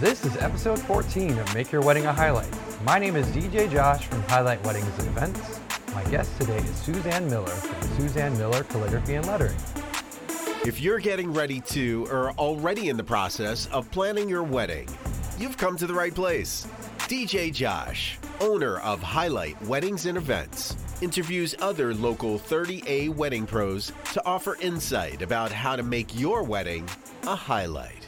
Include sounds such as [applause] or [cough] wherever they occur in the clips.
This is episode 14 of Make Your Wedding a Highlight. My name is DJ Josh from Highlight Weddings and Events. My guest today is Suzanne Miller from Suzanne Miller Calligraphy and Lettering. If you're getting ready to or already in the process of planning your wedding, you've come to the right place. DJ Josh, owner of Highlight Weddings and Events, interviews other local 30A wedding pros to offer insight about how to make your wedding a highlight.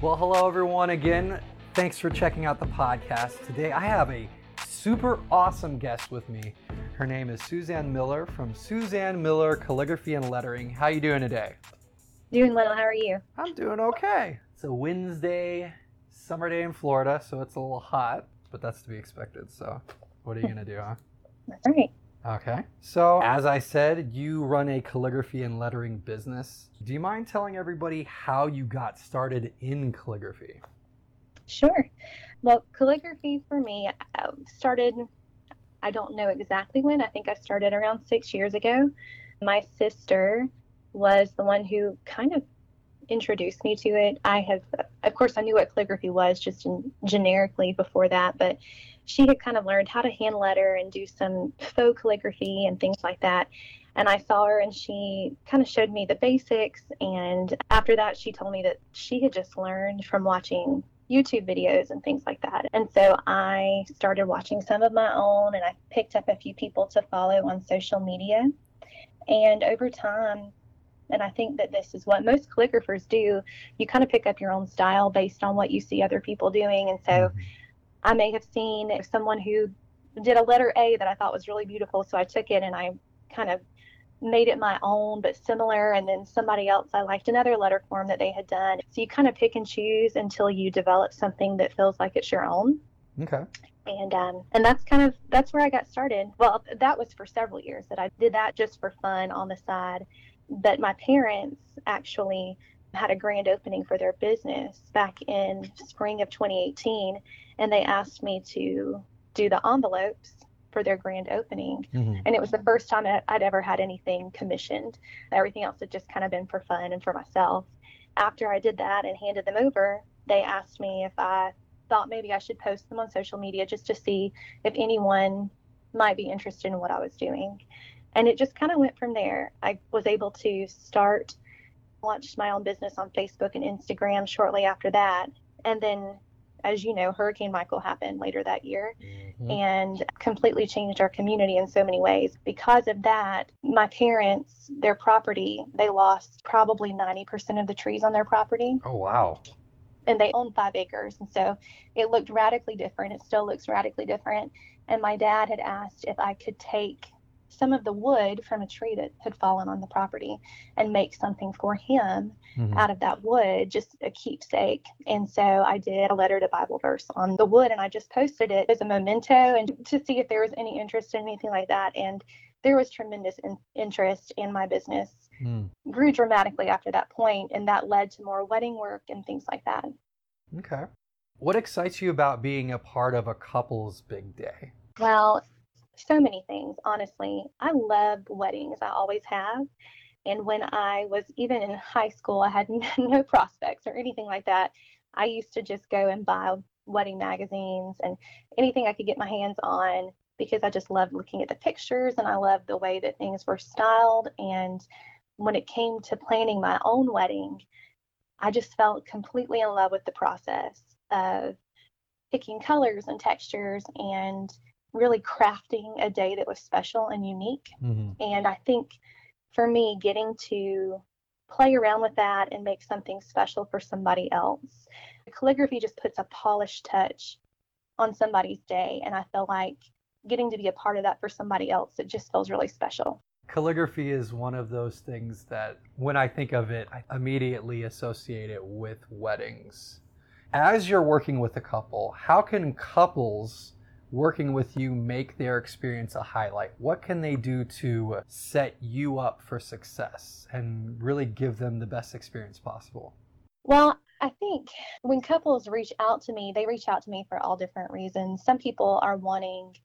Well, hello everyone again. Thanks for checking out the podcast. Today I have a super awesome guest with me. Her name is Suzanne Miller from Suzanne Miller Calligraphy and Lettering. How you doing today? Doing well. How are you? I'm doing okay. It's a Wednesday, summer day in Florida, so it's a little hot, but that's to be expected. So, what are you gonna do, huh? [laughs] That's right. Okay. So, as I said, you run a calligraphy and lettering business. Do you mind telling everybody how you got started in calligraphy? Sure. Well, calligraphy for me uh, started, I don't know exactly when. I think I started around six years ago. My sister was the one who kind of introduced me to it. I have, of course, I knew what calligraphy was just in, generically before that, but she had kind of learned how to hand letter and do some faux calligraphy and things like that. And I saw her and she kind of showed me the basics. And after that, she told me that she had just learned from watching YouTube videos and things like that. And so I started watching some of my own and I picked up a few people to follow on social media. And over time, and I think that this is what most calligraphers do, you kind of pick up your own style based on what you see other people doing. And so mm-hmm. I may have seen someone who did a letter A that I thought was really beautiful. So I took it and I kind of made it my own but similar and then somebody else i liked another letter form that they had done. So you kind of pick and choose until you develop something that feels like it's your own. Okay. And um, and that's kind of that's where i got started. Well that was for several years that i did that just for fun on the side. But my parents actually had a grand opening for their business back in spring of 2018 and they asked me to do the envelopes for their grand opening. Mm-hmm. And it was the first time I'd ever had anything commissioned. Everything else had just kind of been for fun and for myself. After I did that and handed them over, they asked me if I thought maybe I should post them on social media just to see if anyone might be interested in what I was doing. And it just kind of went from there. I was able to start, launched my own business on Facebook and Instagram shortly after that. And then as you know, Hurricane Michael happened later that year mm-hmm. and completely changed our community in so many ways. Because of that, my parents, their property, they lost probably 90% of the trees on their property. Oh, wow. And they own five acres. And so it looked radically different. It still looks radically different. And my dad had asked if I could take some of the wood from a tree that had fallen on the property and make something for him mm-hmm. out of that wood, just a keepsake. And so I did a letter to Bible verse on the wood and I just posted it as a memento and to see if there was any interest in anything like that. And there was tremendous in- interest in my business. Mm. Grew dramatically after that point, and that led to more wedding work and things like that. Okay. What excites you about being a part of a couple's big day? Well, so many things, honestly. I love weddings, I always have. And when I was even in high school, I had [laughs] no prospects or anything like that. I used to just go and buy wedding magazines and anything I could get my hands on because I just loved looking at the pictures and I loved the way that things were styled. And when it came to planning my own wedding, I just felt completely in love with the process of picking colors and textures and really crafting a day that was special and unique. Mm-hmm. And I think for me, getting to play around with that and make something special for somebody else. Calligraphy just puts a polished touch on somebody's day. And I feel like getting to be a part of that for somebody else, it just feels really special. Calligraphy is one of those things that when I think of it, I immediately associate it with weddings. As you're working with a couple, how can couples working with you make their experience a highlight? What can they do to set you up for success and really give them the best experience possible? Well, I think when couples reach out to me, they reach out to me for all different reasons. Some people are wanting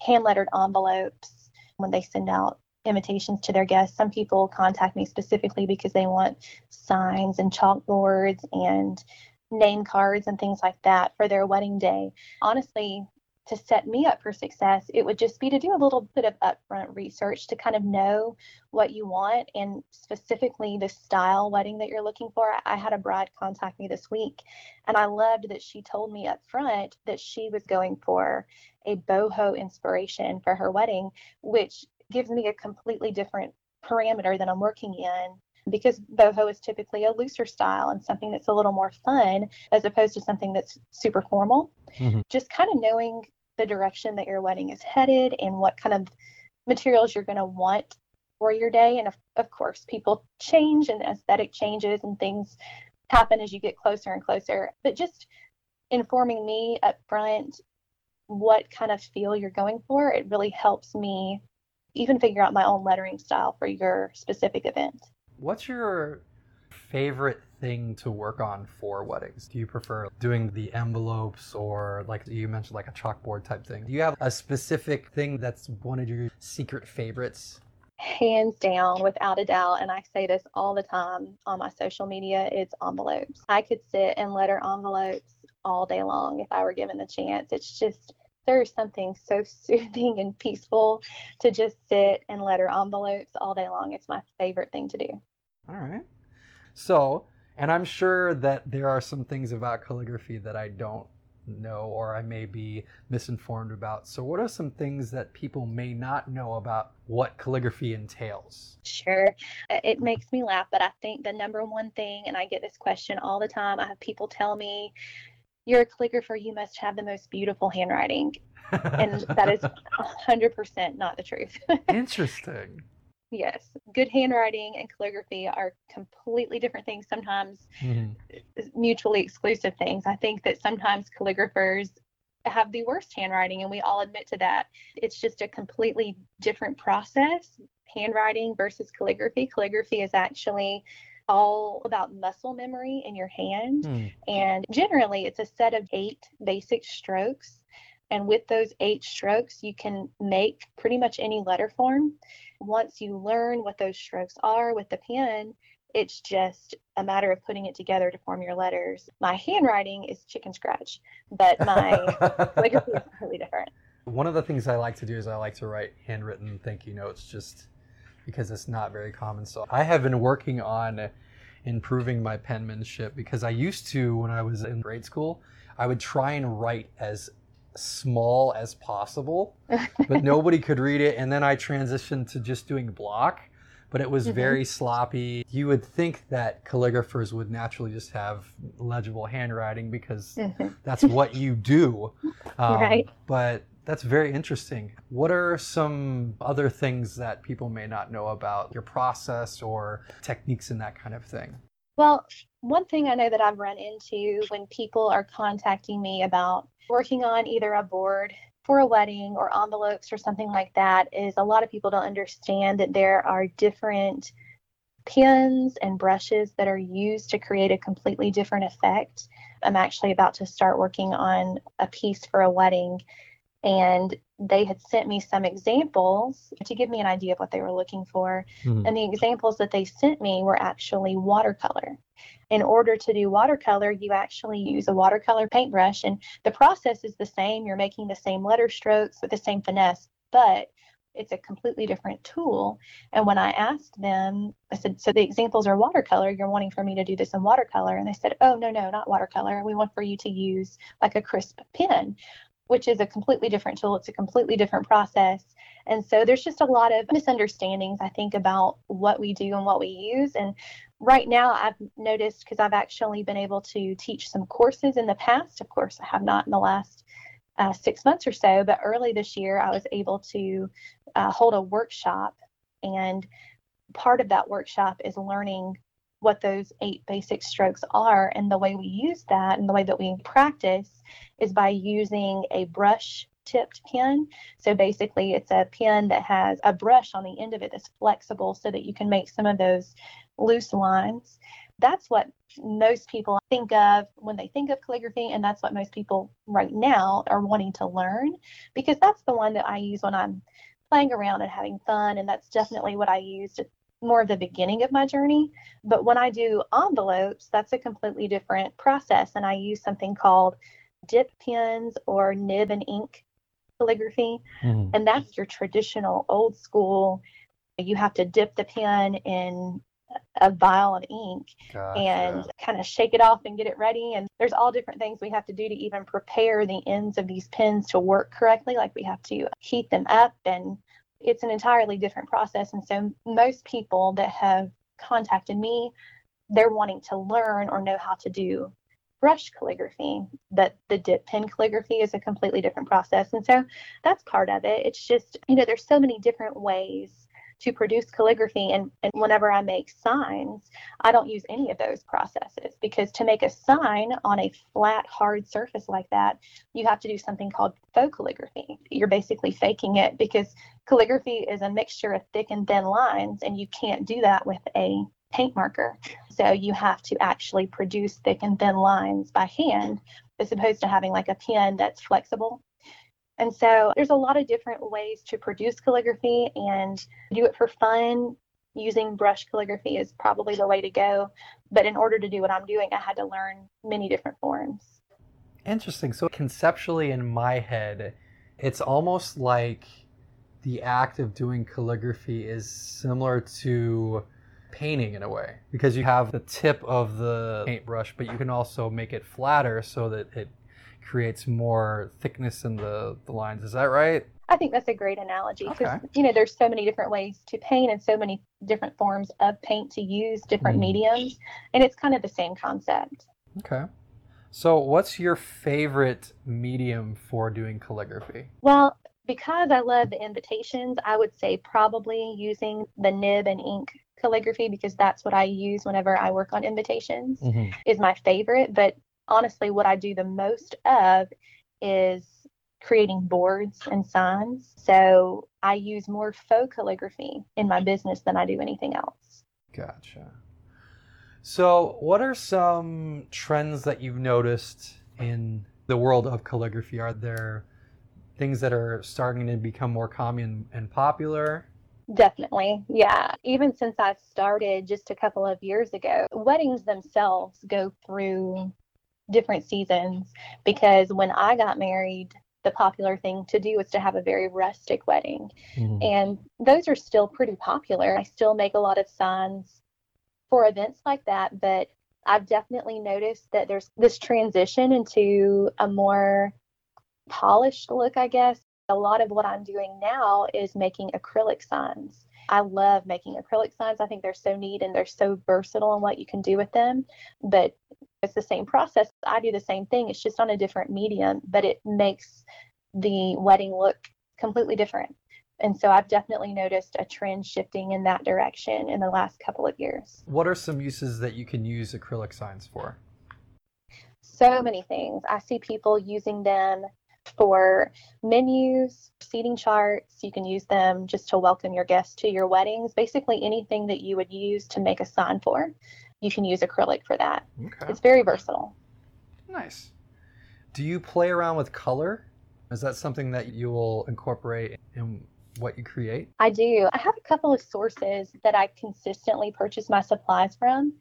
hand lettered envelopes when they send out invitations to their guests. Some people contact me specifically because they want signs and chalkboards and name cards and things like that for their wedding day. Honestly, to set me up for success, it would just be to do a little bit of upfront research to kind of know what you want and specifically the style wedding that you're looking for. I had a bride contact me this week and I loved that she told me up front that she was going for a boho inspiration for her wedding, which gives me a completely different parameter that I'm working in because boho is typically a looser style and something that's a little more fun as opposed to something that's super formal. Mm-hmm. Just kind of knowing the direction that your wedding is headed and what kind of materials you're going to want for your day. And of, of course, people change and aesthetic changes and things happen as you get closer and closer. But just informing me up front what kind of feel you're going for, it really helps me even figure out my own lettering style for your specific event. What's your favorite thing to work on for weddings? Do you prefer doing the envelopes or like you mentioned like a chalkboard type thing? Do you have a specific thing that's one of your secret favorites? Hands down, without a doubt, and I say this all the time on my social media, it's envelopes. I could sit and letter envelopes all day long if I were given the chance. It's just there's something so [laughs] soothing and peaceful to just sit and letter envelopes all day long. It's my favorite thing to do. All right. So, and I'm sure that there are some things about calligraphy that I don't know or I may be misinformed about. So, what are some things that people may not know about what calligraphy entails? Sure. Uh, it makes me laugh, but I think the number one thing, and I get this question all the time, I have people tell me, You're a calligrapher, you must have the most beautiful handwriting. [laughs] and that is 100% not the truth. [laughs] Interesting. Yes, good handwriting and calligraphy are completely different things, sometimes mm-hmm. mutually exclusive things. I think that sometimes calligraphers have the worst handwriting, and we all admit to that. It's just a completely different process handwriting versus calligraphy. Calligraphy is actually all about muscle memory in your hand. Mm. And generally, it's a set of eight basic strokes. And with those eight strokes, you can make pretty much any letter form once you learn what those strokes are with the pen, it's just a matter of putting it together to form your letters. My handwriting is chicken scratch, but my [laughs] calligraphy is completely different. One of the things I like to do is I like to write handwritten thank you notes just because it's not very common. So I have been working on improving my penmanship because I used to, when I was in grade school, I would try and write as small as possible, [laughs] but nobody could read it. And then I transitioned to just doing block, but it was mm-hmm. very sloppy. You would think that calligraphers would naturally just have legible handwriting because mm-hmm. [laughs] that's what you do. [laughs] Um, right. But that's very interesting. What are some other things that people may not know about your process or techniques and that kind of thing? Well, one thing I know that I've run into when people are contacting me about working on either a board for a wedding or envelopes or something like that is a lot of people don't understand that there are different pens and brushes that are used to create a completely different effect. I'm actually about to start working on a piece for a wedding and they had sent me some examples to give me an idea of what they were looking for. Mm-hmm. And the examples that they sent me were actually watercolor in order to do watercolor, you actually use a watercolor paintbrush, and the process is the same. You're making the same letter strokes with the same finesse, but it's a completely different tool. And when I asked them, I said, So the examples are watercolor. You're wanting for me to do this in watercolor. And they said, Oh, no, no, not watercolor. We want for you to use like a crisp pen, which is a completely different tool. It's a completely different process. And so there's just a lot of misunderstandings, I think, about what we do and what we use. And right now I've noticed because I've actually been able to teach some courses in the past. Of course, I have not in the last uh, six months or so, but early this year I was able to uh, hold a workshop. And part of that workshop is learning what those eight basic strokes are. And the way we use that and the way that we practice is by using a brush tipped pen. So basically, it's a pen that has a brush on the end of it that's flexible so that you can make some of those loose lines. That's what most people think of when they think of calligraphy, and that's what most people right now are wanting to learn because that's the one that I use when I'm playing around and having fun, and that's definitely what I use to more of the beginning of my journey. But when I do envelopes, that's a completely different process. And I use something called dip pens or nib and ink calligraphy. Mm-hmm. And that's your traditional old school. You have to dip the pen in a vial of ink gotcha. and kind of shake it off and get it ready. And there's all different things we have to do to even prepare the ends of these pens to work correctly. Like we have to heat them up, and it's an entirely different process. And so most people that have contacted me, they're wanting to learn or know how to do brush calligraphy that the dip pen calligraphy is a completely different process and so that's part of it it's just you know there's so many different ways to produce calligraphy and, and whenever I make signs, I don't use any of those processes because to make a sign on a flat, hard surface like that, you have to do something called faux calligraphy. You're basically faking it because calligraphy is a mixture of thick and thin lines, and you can't do that with a paint marker. So you have to actually produce thick and thin lines by hand as opposed to having like a pen that's flexible and so there's a lot of different ways to produce calligraphy and do it for fun. Using brush calligraphy is probably the way to go. But in order to do what I'm doing, I had to learn many different forms. Interesting. So conceptually, in my head, it's almost like the act of doing calligraphy is similar to painting in a way because you have the tip of the paintbrush, but you can also make it flatter so that it creates more thickness in the, the lines. Is that right? I think that's a great analogy because okay. you know there's so many different ways to paint and so many different forms of paint to use, different mm. mediums, and it's kind of the same concept. Okay. So, what's your favorite medium for doing calligraphy? Well, because I love the invitations, I would say probably using the nib and ink calligraphy because that's what I use whenever I work on invitations mm-hmm. is my favorite. But honestly, what I do the most of is creating boards and signs. So I use more faux calligraphy in my business than I do anything else. Gotcha. So, what are some trends that you've noticed in the world of calligraphy? Are there things that are starting to become more common and popular? Definitely. Yeah. Even since I started just a couple of years ago, weddings themselves go through different seasons because when I got married, the popular thing to do was to have a very rustic wedding. Mm-hmm. And those are still pretty popular. I still make a lot of signs for events like that, but I've definitely noticed that there's this transition into a more polished look, I guess. A lot of what I'm doing now is making acrylic signs. I love making acrylic signs. I think they're so neat and they're so versatile in what you can do with them. But it's the same process. I do the same thing. It's just on a different medium, but it makes the wedding look completely different. And so I've definitely noticed a trend shifting in that direction in the last couple of years. What are some uses that you can use acrylic signs for? So many things. I see people using them for menus, seating charts. You can use them just to welcome your guests to your weddings. Basically, anything that you would use to make a sign for you can use acrylic for that. Okay. It's very versatile. Nice. Do you play around with color? Is that something that you will incorporate in what you create? I do. I have a couple of sources that I consistently purchase my supplies from.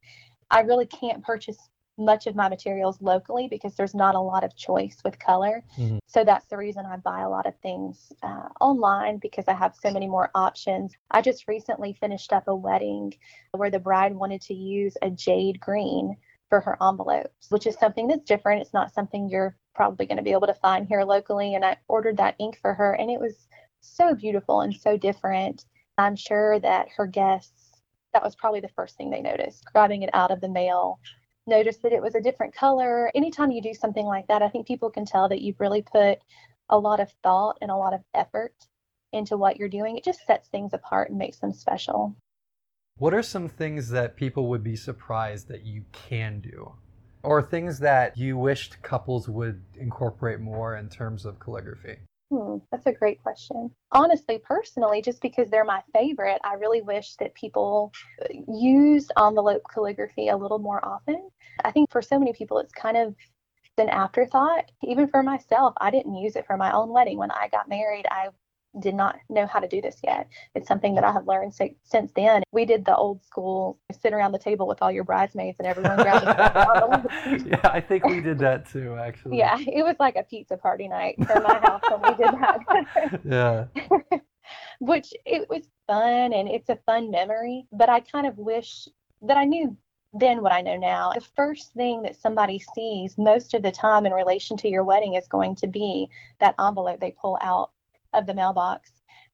I really can't purchase much of my materials locally because there's not a lot of choice with color. Mm-hmm. So that's the reason I buy a lot of things uh, online because I have so many more options. I just recently finished up a wedding where the bride wanted to use a jade green for her envelopes, which is something that's different. It's not something you're probably going to be able to find here locally. And I ordered that ink for her, and it was so beautiful and so different. I'm sure that her guests, that was probably the first thing they noticed, grabbing it out of the mail noticed that it was a different color. Anytime you do something like that, I think people can tell that you've really put a lot of thought and a lot of effort into what you're doing. It just sets things apart and makes them special. What are some things that people would be surprised that you can do? Or things that you wished couples would incorporate more in terms of calligraphy? Hmm, that's a great question. Honestly, personally, just because they're my favorite, I really wish that people uh, used envelope calligraphy a little more often. I think for so many people, it's kind of an afterthought. Even for myself, I didn't use it for my own wedding. When I got married, I did not know how to do this yet. It's something that I have learned since then. We did the old school sit around the table with all your bridesmaids and everyone grabbed [laughs] Yeah, I think we did that too, actually. Yeah, it was like a pizza party night for my house when we did that. [laughs] yeah. [laughs] Which it was fun and it's a fun memory, but I kind of wish that I knew then what I know now. The first thing that somebody sees most of the time in relation to your wedding is going to be that envelope they pull out of the mailbox.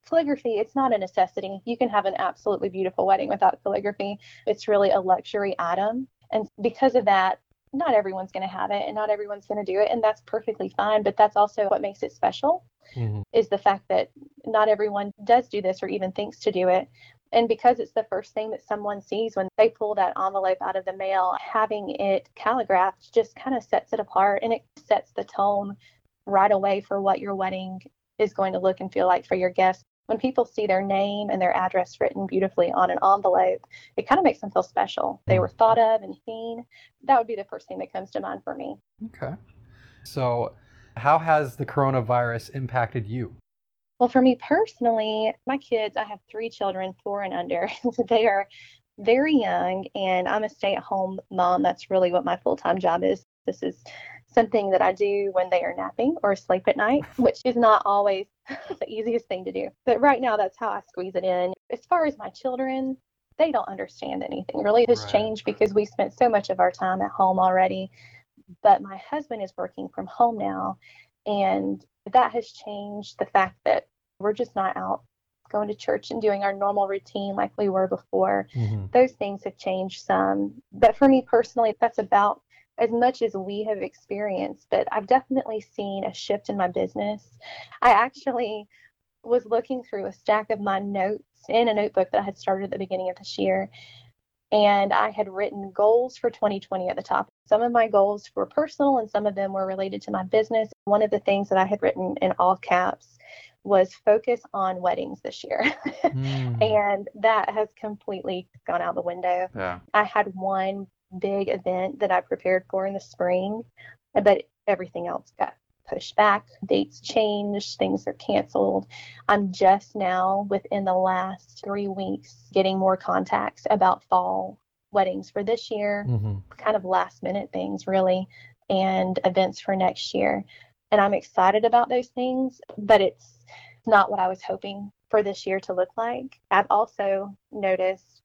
Calligraphy, it's not a necessity. You can have an absolutely beautiful wedding without calligraphy. It's really a luxury item. And because of that, not everyone's going to have it and not everyone's going to do it. And that's perfectly fine. But that's also what makes it special mm-hmm. is the fact that not everyone does do this or even thinks to do it. And because it's the first thing that someone sees when they pull that envelope out of the mail, having it calligraphed just kind of sets it apart and it sets the tone right away for what your wedding is going to look and feel like for your guests. When people see their name and their address written beautifully on an envelope, it kind of makes them feel special. They were mm-hmm. thought of and seen. That would be the first thing that comes to mind for me. Okay. So, how has the coronavirus impacted you? Well, for me personally, my kids, I have three children, four and under. [laughs] they are very young, and I'm a stay at home mom. That's really what my full time job is. This is something that I do when they are napping or asleep at night, [laughs] which is not always [laughs] the easiest thing to do. But right now, that's how I squeeze it in. As far as my children, they don't understand anything. Really, has right. changed because we spent so much of our time at home already. But my husband is working from home now, and that has changed the fact that we're just not out going to church and doing our normal routine like we were before. Mm-hmm. Those things have changed some. But for me personally, that's about as much as we have experienced, but I've definitely seen a shift in my business. I actually was looking through a stack of my notes in a notebook that I had started at the beginning of this year, and I had written goals for 2020 at the top. Some of my goals were personal and some of them were related to my business. One of the things that I had written in all caps was focus on weddings this year. [laughs] mm. and that has completely gone out the window. Yeah. I had one big event that I prepared for in the spring, but everything else got pushed back. Dates changed, things are canceled. I'm just now, within the last three weeks, getting more contacts about fall weddings for this year, mm-hmm. kind of last minute things, really, and events for next year. And I'm excited about those things, but it's not what I was hoping for this year to look like. I've also noticed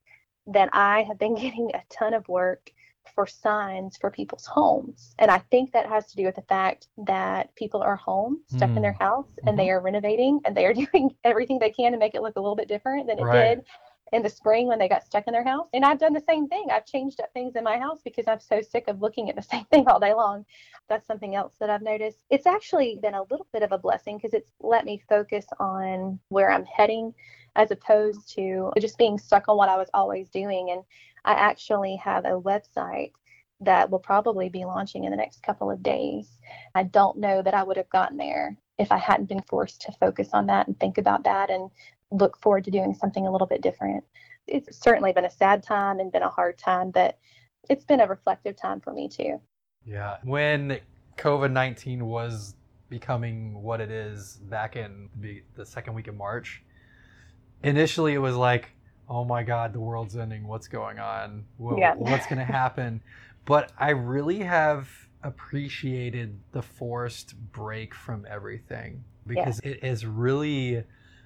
that I have been [laughs] getting a ton of work for signs for people's homes. And I think that has to do with the fact that people are home, stuck mm. in their mm. house, and mm-hmm. they are renovating and they are [laughs] doing everything they can to make it look a little bit different than it right. did in the spring when they got stuck in their house. And I've done the same thing. I've changed up things in my house because I'm so sick of looking at the [laughs] same thing all day long. That's something else that I've noticed. It's actually been a little bit of a blessing because it's let me focus on where I'm heading as opposed to just being stuck on what I was always doing. And I actually have a website that will probably be launching in the next couple of days. I don't know that I would have gotten there if I hadn't been forced to focus on that and think about that and look forward to doing something a little bit different. It's certainly been a sad time and been a hard time, but it's been a reflective time for me too. Yeah. When COVID 19 was becoming what it is back in the second week of March, initially it was like, oh my God, the world's ending. What's going on? What, yeah. What's going [laughs] to happen? but I really have appreciated the forced break from everything because yeah. it has really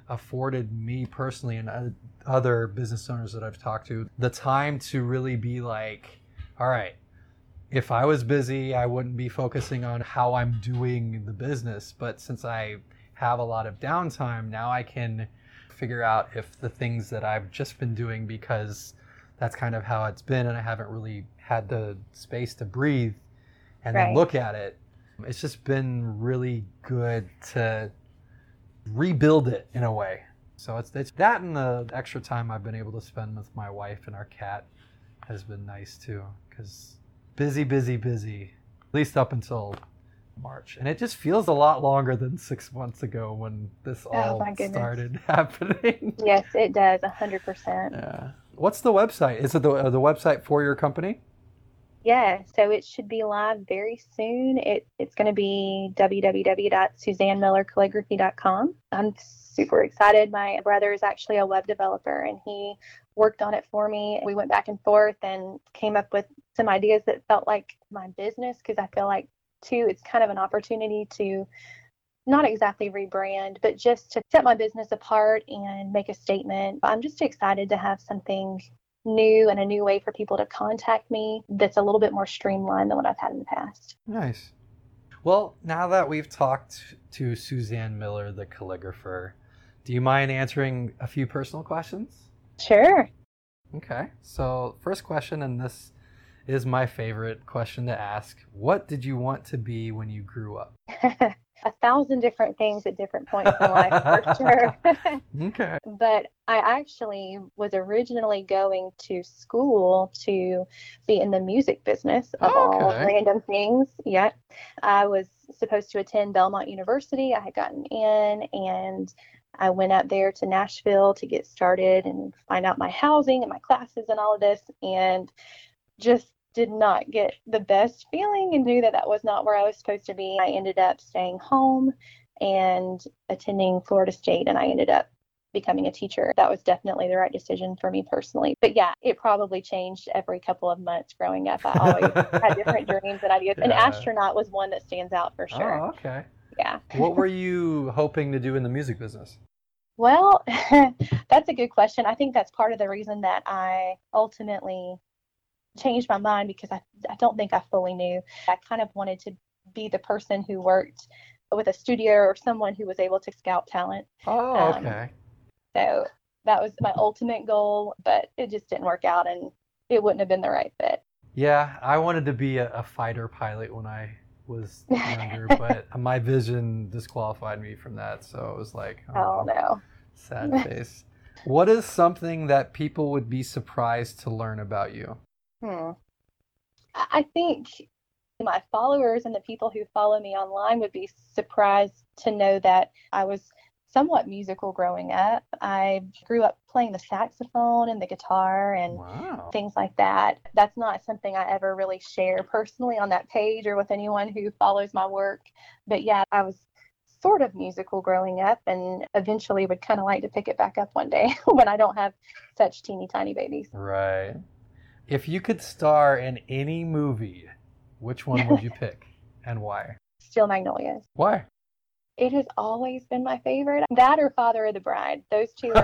afforded me personally and other business owners that I've talked to the time to really be like, all right, if I was busy, I wouldn't be focusing on how I'm doing the business. But since I have a lot of downtime, now I can figure out if the things that I've just been doing because that's kind of how it's been and I haven't really had the space to breathe and right. then look at it. It's just been really good to rebuild it in a way. So it's, it's that and the extra time I've been able to spend with my wife and our cat has been nice too. Because busy, busy, busy, at least up until March. And it just feels a lot longer than six months ago when this oh, all started [laughs] happening. Yes, it does, 100%. Yeah. What's the website? Is it the, uh, the website for your company? Yeah, so it should be live very soon. It, it's going to be www.suzannemillercalligraphy.com. I'm super excited. My brother is actually a web developer and he worked on it for me. We went back and forth and came up with some ideas that felt like my business because I feel like, too, it's kind of an opportunity to not exactly rebrand, but just to set my business apart and make a statement. I'm just excited to have something new and a new way for people to contact me that's a little bit more streamlined than what I've had in the past. Nice. Well, now that we've talked to Suzanne Miller, the calligrapher, do you mind answering a few personal questions? Sure. Okay. So, first question, and this is my favorite question to ask What did you want to be when you grew up? [laughs] a thousand different things at different points in life for [laughs] sure. okay. But I actually was originally going to school to be in the music business of Oh, all random things. Yeah. I was supposed to attend Belmont University. I had gotten in and I went up there to Nashville to get started and find out my housing and my classes and all of this and just did not get the best feeling and knew that that was not where I was supposed to be. I ended up staying home and attending Florida State, and I ended up becoming a teacher. That was definitely the right decision for me personally. But yeah, it probably changed every couple of months growing up. I always had different [laughs] dreams and ideas. An astronaut was one that stands out for oh, sure. Oh, okay. Yeah. What were you hoping to do in the music business? Well, [laughs] that's a good question. I think that's part of the reason that I ultimately changed my mind because I, I don't think I fully knew. I kind of wanted to be the person who worked with a studio or someone who was able to scout talent. Oh, Um, okay. So that was my ultimate goal, but it just didn't work out and it wouldn't have been the right fit. Yeah, I wanted to be a, a fighter pilot when I was younger, [laughs] but my vision disqualified me from that. So it was like, Oh no. sad face. What is something that people would be surprised to learn about you? Hmm. I think my followers and the people who follow me online would be surprised to know that I was somewhat musical growing up. I grew up playing the saxophone and the guitar and Wow. things like that. That's not something I ever really share personally on that page or with anyone who follows my work. But yeah, I was sort of musical growing up and eventually would kind of like to pick it back up one day [laughs] when I don't have such teeny tiny babies. Right. If you could star in any movie, which one would you pick [laughs] and why? Steel Magnolias. Why? It has always been my favorite. That or Father of the Bride. Those two are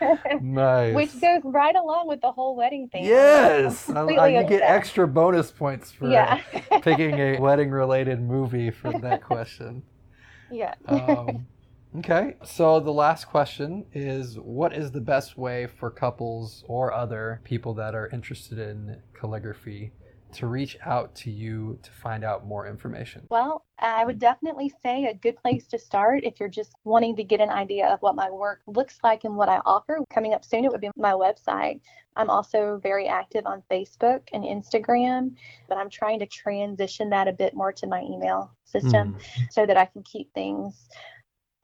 my [laughs] nice. Which goes right along with the whole wedding thing. Yes, I- I- you get extra bonus points for Yeah. picking a wedding-related movie for that question. [laughs] yeah. Um, okay, so the last question is: What is the best way for couples or other people that are interested in calligraphy to reach out to you to find out more information? Well, I would definitely say a good place to start if you're just wanting to get an idea of what my work looks like and what I offer. Coming up soon, it would be my website. I'm also very active on Facebook and Instagram, but I'm trying to transition that a bit more to my email system Hmm. so that I can keep things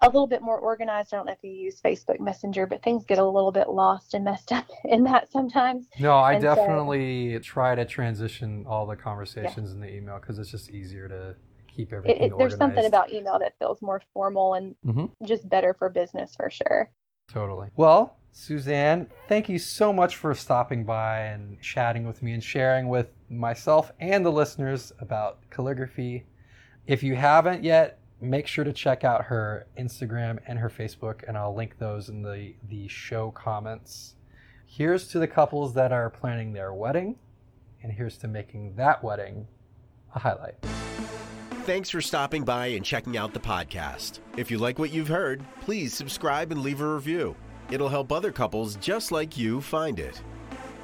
a little bit more organized. I don't know if you use Facebook Messenger, but things get a little bit lost and messed up [laughs] in that sometimes. No, I And so- definitely try to transition all the conversations in the email because it's just easier to keep It, everything it, there's something about email that feels more formal and Mhm. just better for business for sure. Totally. Well, Suzanne, thank you so much for stopping by and chatting with me and sharing with myself and the listeners about calligraphy. If you haven't yet, make sure to check out her Instagram and her Facebook, and I'll link those in the, the show comments. Here's to the couples that are planning their wedding, and here's to making that wedding a highlight. Thanks for stopping by and checking out the podcast. If you like what you've heard, please subscribe and leave a review. It'll help other couples just like you find it.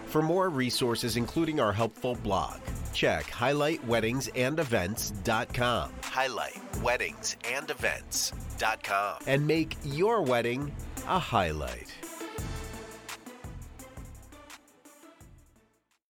For more resources, including our helpful blog, check highlightweddingsandevents.com. Highlightweddingsandevents.com. And make your wedding a highlight.